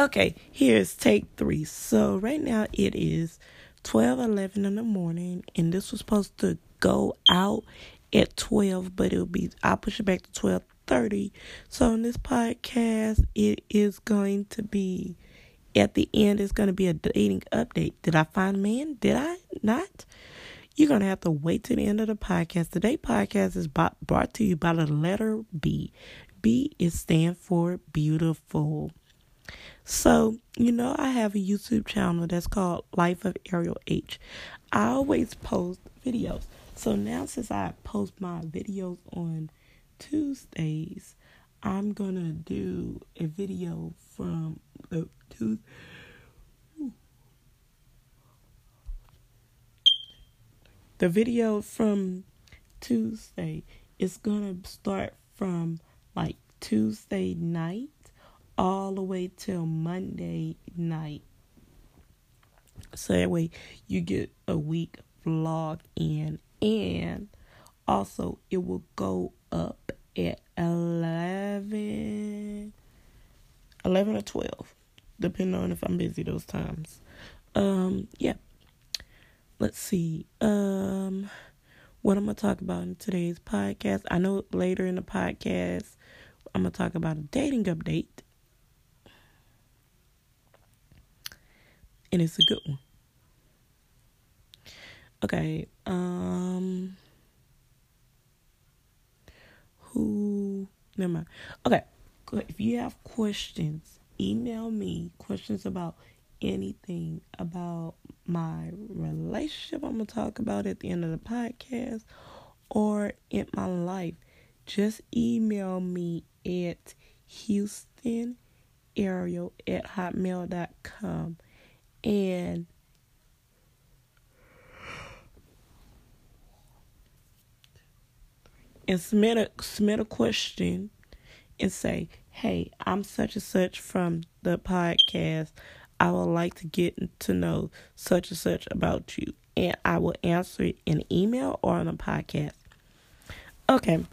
Okay, here's take three. So right now it is twelve eleven in the morning, and this was supposed to go out at twelve, but it'll be I'll push it back to twelve thirty. So in this podcast, it is going to be at the end. It's going to be a dating update. Did I find a man? Did I not? You're going to have to wait to the end of the podcast. Today podcast is brought to you by the letter B. B is stand for beautiful. So, you know, I have a YouTube channel that's called Life of Ariel H. I always post videos. So now, since I post my videos on Tuesdays, I'm gonna do a video from the Tuesday. The video from Tuesday is gonna start from like Tuesday night all the way till Monday night. So that way you get a week vlog in and also it will go up at 11 11 or 12 depending on if I'm busy those times. Um yeah. Let's see. Um what I'm going to talk about in today's podcast. I know later in the podcast I'm going to talk about a dating update and it's a good one. Okay, um who never mind. Okay, if you have questions, email me questions about anything about my relationship I'm gonna talk about at the end of the podcast or in my life. Just email me at Houston Ariel at hotmail.com and and submit a submit a question and say, "Hey, I'm such and such from the podcast. I would like to get to know such and such about you." And I will answer it in email or on a podcast. Okay.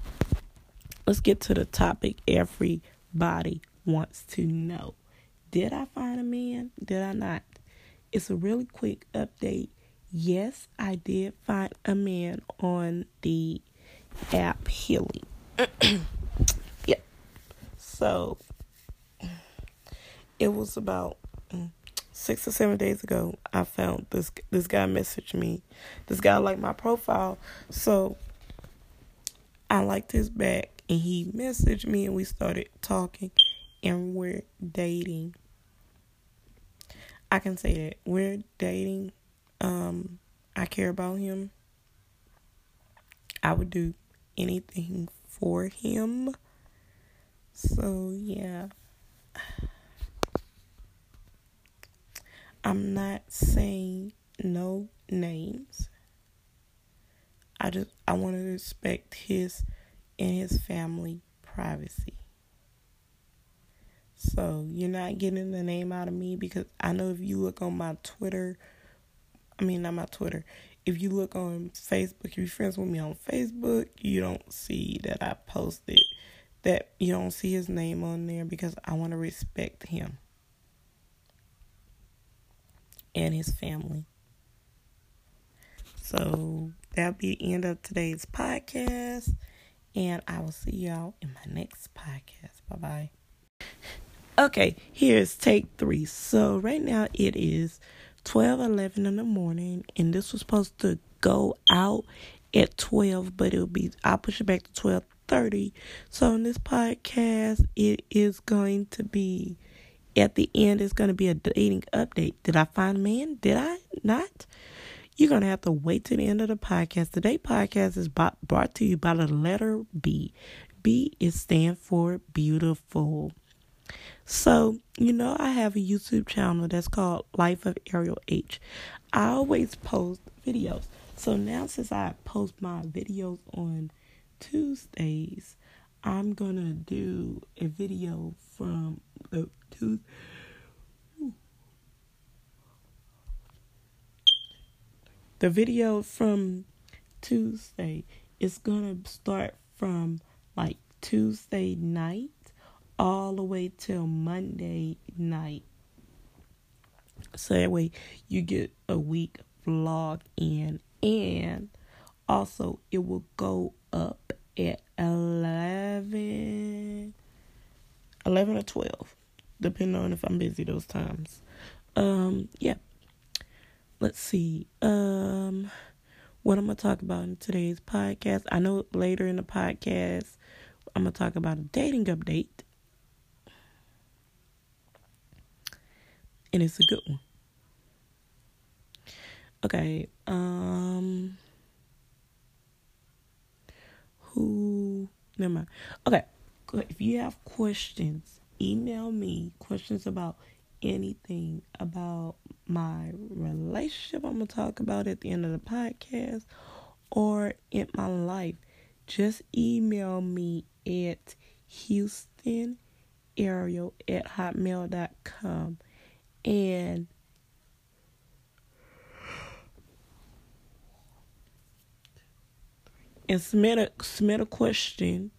Let's get to the topic everybody wants to know. Did I find a man? Did I not? It's a really quick update. Yes, I did find a man on the app Healy. yep. So it was about mm, six or seven days ago. I found this this guy messaged me. This guy liked my profile, so I liked his back, and he messaged me, and we started talking, and we're dating. I can say that we're dating. Um, I care about him. I would do anything for him. So, yeah. I'm not saying no names. I just I want to respect his and his family privacy. So you're not getting the name out of me because I know if you look on my Twitter, I mean, not my Twitter, if you look on Facebook, if you're friends with me on Facebook, you don't see that I posted that you don't see his name on there because I want to respect him and his family. So that'll be the end of today's podcast. And I will see y'all in my next podcast. Bye bye. Okay, here's take three. So right now it is twelve eleven in the morning, and this was supposed to go out at twelve, but it'll be I'll push it back to twelve thirty. So in this podcast, it is going to be at the end. It's going to be a dating update. Did I find a man? Did I not? You're going to have to wait to the end of the podcast. Today podcast is brought to you by the letter B. B is stand for beautiful. So, you know, I have a YouTube channel that's called Life of Ariel H. I always post videos. So now, since I post my videos on Tuesdays, I'm gonna do a video from the Tuesday. The video from Tuesday is gonna start from like Tuesday night all the way till Monday night. So that way you get a week vlog in and also it will go up at 11 11 or 12 depending on if I'm busy those times. Um yeah. Let's see. Um what I'm going to talk about in today's podcast. I know later in the podcast I'm going to talk about a dating update. And it's a good one. Okay. Um who never mind. Okay. If you have questions, email me questions about anything about my relationship I'm to talk about at the end of the podcast or in my life, just email me at Houston Ariel at hotmail.com and and submit a submit a question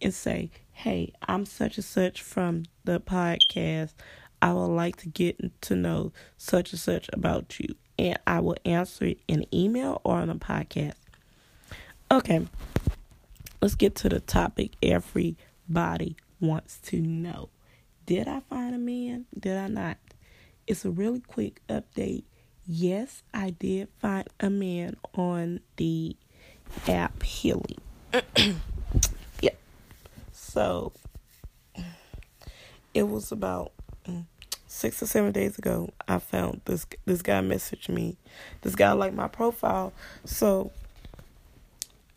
and say, "Hey, I'm such and such from the podcast. I would like to get to know such and such about you. And I will answer it in email or on a podcast. Okay, let's get to the topic everybody wants to know. Did I find a man? Did I not? It's a really quick update. Yes, I did find a man on the app Healing. yep. So it was about mm, six or seven days ago, I found this this guy messaged me. This guy liked my profile, so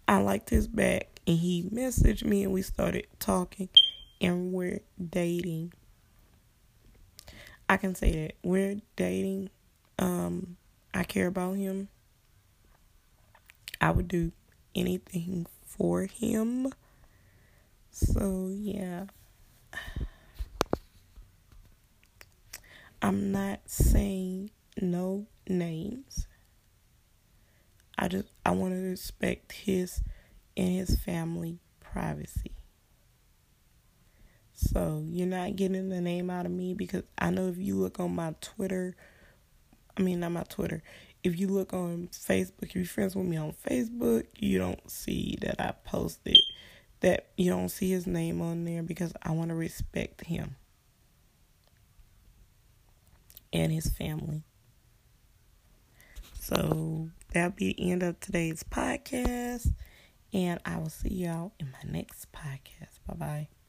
I liked his back, and he messaged me, and we started talking, and we're dating. I can say that we're dating. Um, I care about him. I would do anything for him. So yeah. I'm not saying no names. I just I want to respect his and his family privacy. So you're not getting the name out of me because I know if you look on my Twitter, I mean not my Twitter. If you look on Facebook, if you're friends with me on Facebook, you don't see that I posted that you don't see his name on there because I want to respect him and his family. So that'll be the end of today's podcast. And I will see y'all in my next podcast. Bye bye.